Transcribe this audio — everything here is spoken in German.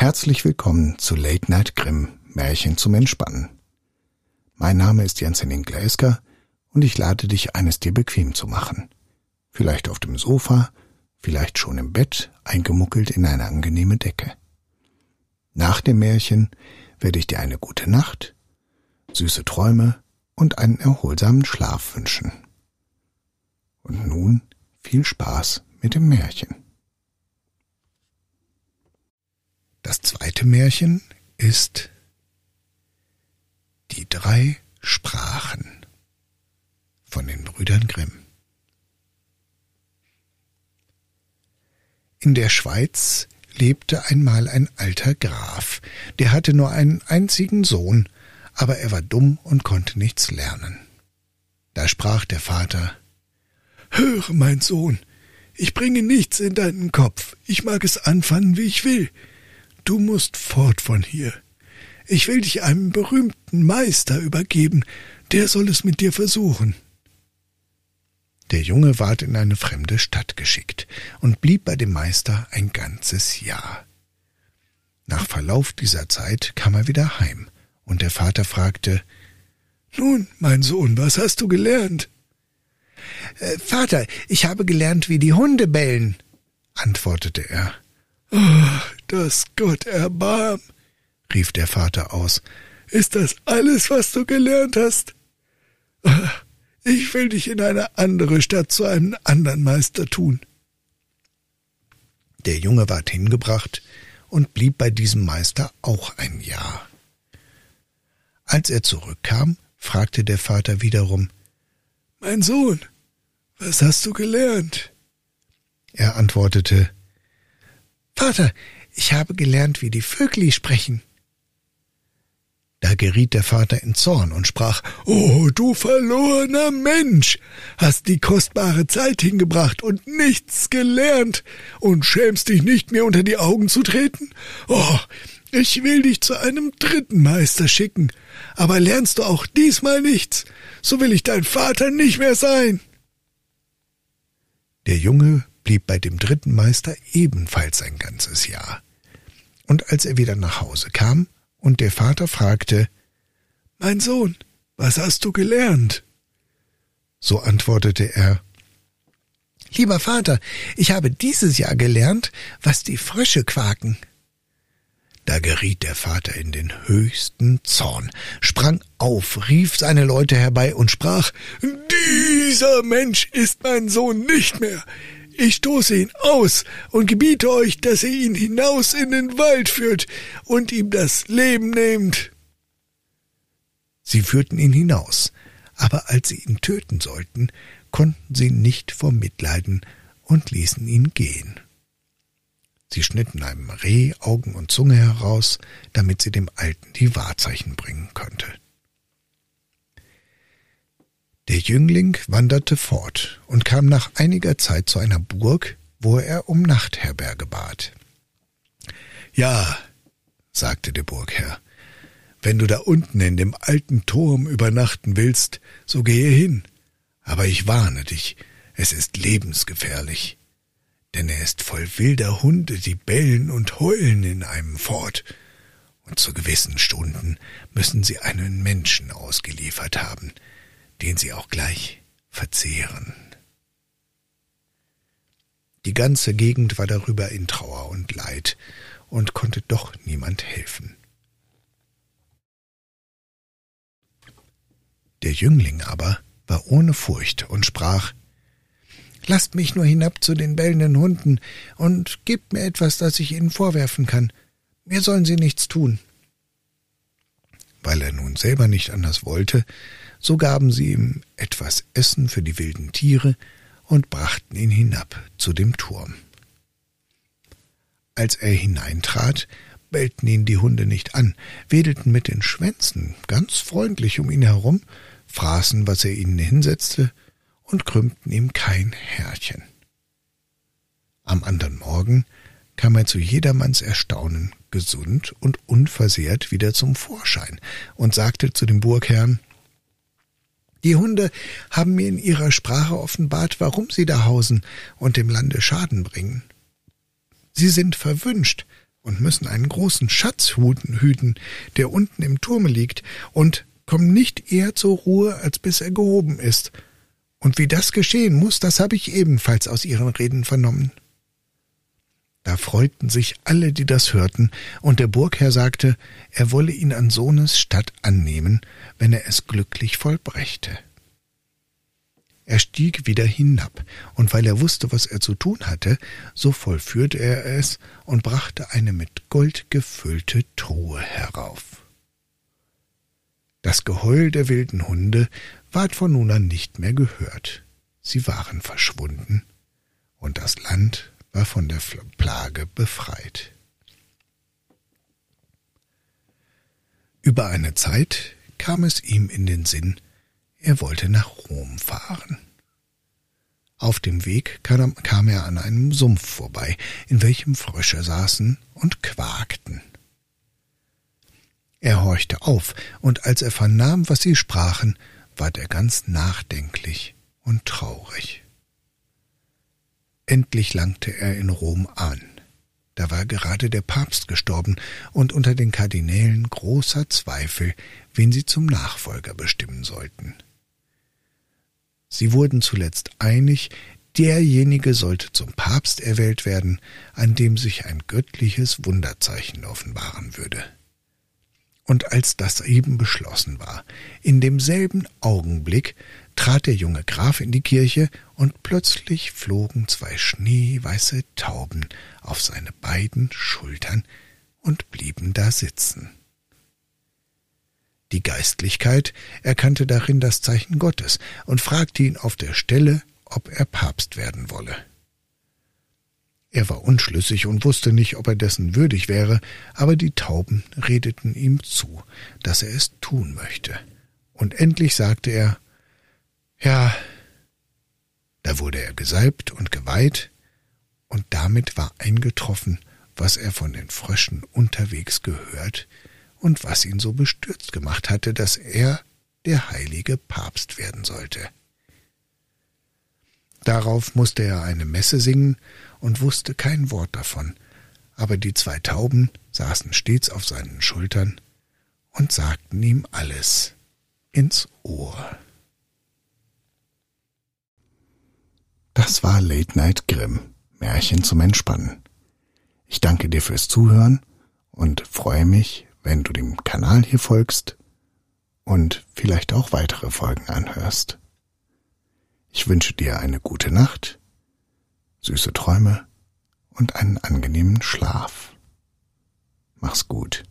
Herzlich willkommen zu Late Night Grimm Märchen zum Entspannen. Mein Name ist Jens Henning Gläsker und ich lade dich eines dir bequem zu machen. Vielleicht auf dem Sofa, vielleicht schon im Bett, eingemuckelt in eine angenehme Decke. Nach dem Märchen werde ich dir eine gute Nacht, süße Träume und einen erholsamen Schlaf wünschen. Und nun viel Spaß mit dem Märchen. Das zweite Märchen ist Die drei Sprachen von den Brüdern Grimm. In der Schweiz lebte einmal ein alter Graf, der hatte nur einen einzigen Sohn, aber er war dumm und konnte nichts lernen. Da sprach der Vater Höre, mein Sohn, ich bringe nichts in deinen Kopf, ich mag es anfangen, wie ich will, Du musst fort von hier. Ich will dich einem berühmten Meister übergeben, der soll es mit dir versuchen. Der Junge ward in eine fremde Stadt geschickt und blieb bei dem Meister ein ganzes Jahr. Nach Verlauf dieser Zeit kam er wieder heim, und der Vater fragte Nun, mein Sohn, was hast du gelernt? Äh, Vater, ich habe gelernt, wie die Hunde bellen, antwortete er. Oh, das Gott erbarm, rief der Vater aus. Ist das alles, was du gelernt hast? Ah, ich will dich in eine andere Stadt zu einem anderen Meister tun. Der Junge ward hingebracht und blieb bei diesem Meister auch ein Jahr. Als er zurückkam, fragte der Vater wiederum Mein Sohn, was hast du gelernt? Er antwortete Vater, ich habe gelernt, wie die Vögli sprechen. Da geriet der Vater in Zorn und sprach, Oh, du verlorener Mensch, hast die kostbare Zeit hingebracht und nichts gelernt und schämst dich nicht mehr unter die Augen zu treten? Oh, ich will dich zu einem dritten Meister schicken, aber lernst du auch diesmal nichts, so will ich dein Vater nicht mehr sein. Der Junge blieb bei dem dritten Meister ebenfalls ein ganzes Jahr. Und als er wieder nach Hause kam und der Vater fragte Mein Sohn, was hast du gelernt? So antwortete er Lieber Vater, ich habe dieses Jahr gelernt, was die Frösche quaken. Da geriet der Vater in den höchsten Zorn, sprang auf, rief seine Leute herbei und sprach Dieser Mensch ist mein Sohn nicht mehr. Ich stoße ihn aus und gebiete euch, dass ihr ihn hinaus in den Wald führt und ihm das Leben nehmt. Sie führten ihn hinaus, aber als sie ihn töten sollten, konnten sie nicht vor Mitleiden und ließen ihn gehen. Sie schnitten einem Reh Augen und Zunge heraus, damit sie dem Alten die Wahrzeichen bringen könnte. Der Jüngling wanderte fort und kam nach einiger Zeit zu einer Burg, wo er um Nachtherberge bat. Ja, sagte der Burgherr, wenn du da unten in dem alten Turm übernachten willst, so gehe hin. Aber ich warne dich, es ist lebensgefährlich. Denn er ist voll wilder Hunde, die bellen und heulen in einem fort. Und zu gewissen Stunden müssen sie einen Menschen ausgeliefert haben, den sie auch gleich verzehren. Die ganze Gegend war darüber in Trauer und Leid und konnte doch niemand helfen. Der Jüngling aber war ohne Furcht und sprach Lasst mich nur hinab zu den bellenden Hunden und gebt mir etwas, das ich ihnen vorwerfen kann. Mir sollen sie nichts tun. Nun selber nicht anders wollte, so gaben sie ihm etwas Essen für die wilden Tiere und brachten ihn hinab zu dem Turm. Als er hineintrat, bellten ihn die Hunde nicht an, wedelten mit den Schwänzen ganz freundlich um ihn herum, fraßen, was er ihnen hinsetzte, und krümmten ihm kein Härchen. Am andern Morgen kam er zu jedermanns Erstaunen gesund und unversehrt wieder zum Vorschein und sagte zu dem Burgherrn Die Hunde haben mir in ihrer Sprache offenbart, warum sie da hausen und dem Lande Schaden bringen. Sie sind verwünscht, und müssen einen großen Schatz hüten, der unten im Turme liegt, und kommen nicht eher zur Ruhe, als bis er gehoben ist. Und wie das geschehen muss, das habe ich ebenfalls aus ihren Reden vernommen. Da freuten sich alle, die das hörten, und der Burgherr sagte, er wolle ihn an Sohnes statt annehmen, wenn er es glücklich vollbrächte. Er stieg wieder hinab, und weil er wusste, was er zu tun hatte, so vollführte er es und brachte eine mit Gold gefüllte Truhe herauf. Das Geheul der wilden Hunde ward von nun an nicht mehr gehört. Sie waren verschwunden, und das Land war von der Plage befreit. Über eine Zeit kam es ihm in den Sinn, er wollte nach Rom fahren. Auf dem Weg kam er an einem Sumpf vorbei, in welchem Frösche saßen und quakten. Er horchte auf, und als er vernahm, was sie sprachen, ward er ganz nachdenklich und traurig. Endlich langte er in Rom an. Da war gerade der Papst gestorben und unter den Kardinälen großer Zweifel, wen sie zum Nachfolger bestimmen sollten. Sie wurden zuletzt einig, derjenige sollte zum Papst erwählt werden, an dem sich ein göttliches Wunderzeichen offenbaren würde. Und als das eben beschlossen war, in demselben Augenblick trat der junge Graf in die Kirche, und plötzlich flogen zwei schneeweiße Tauben auf seine beiden Schultern und blieben da sitzen. Die Geistlichkeit erkannte darin das Zeichen Gottes und fragte ihn auf der Stelle, ob er Papst werden wolle. Er war unschlüssig und wusste nicht, ob er dessen würdig wäre, aber die Tauben redeten ihm zu, dass er es tun möchte. Und endlich sagte er Ja, da wurde er gesalbt und geweiht, und damit war eingetroffen, was er von den Fröschen unterwegs gehört, und was ihn so bestürzt gemacht hatte, dass er der heilige Papst werden sollte. Darauf musste er eine Messe singen und wusste kein Wort davon, aber die zwei Tauben saßen stets auf seinen Schultern und sagten ihm alles ins Ohr. Das war Late Night Grimm, Märchen zum Entspannen. Ich danke dir fürs Zuhören und freue mich, wenn du dem Kanal hier folgst und vielleicht auch weitere Folgen anhörst. Ich wünsche dir eine gute Nacht, süße Träume und einen angenehmen Schlaf. Mach's gut.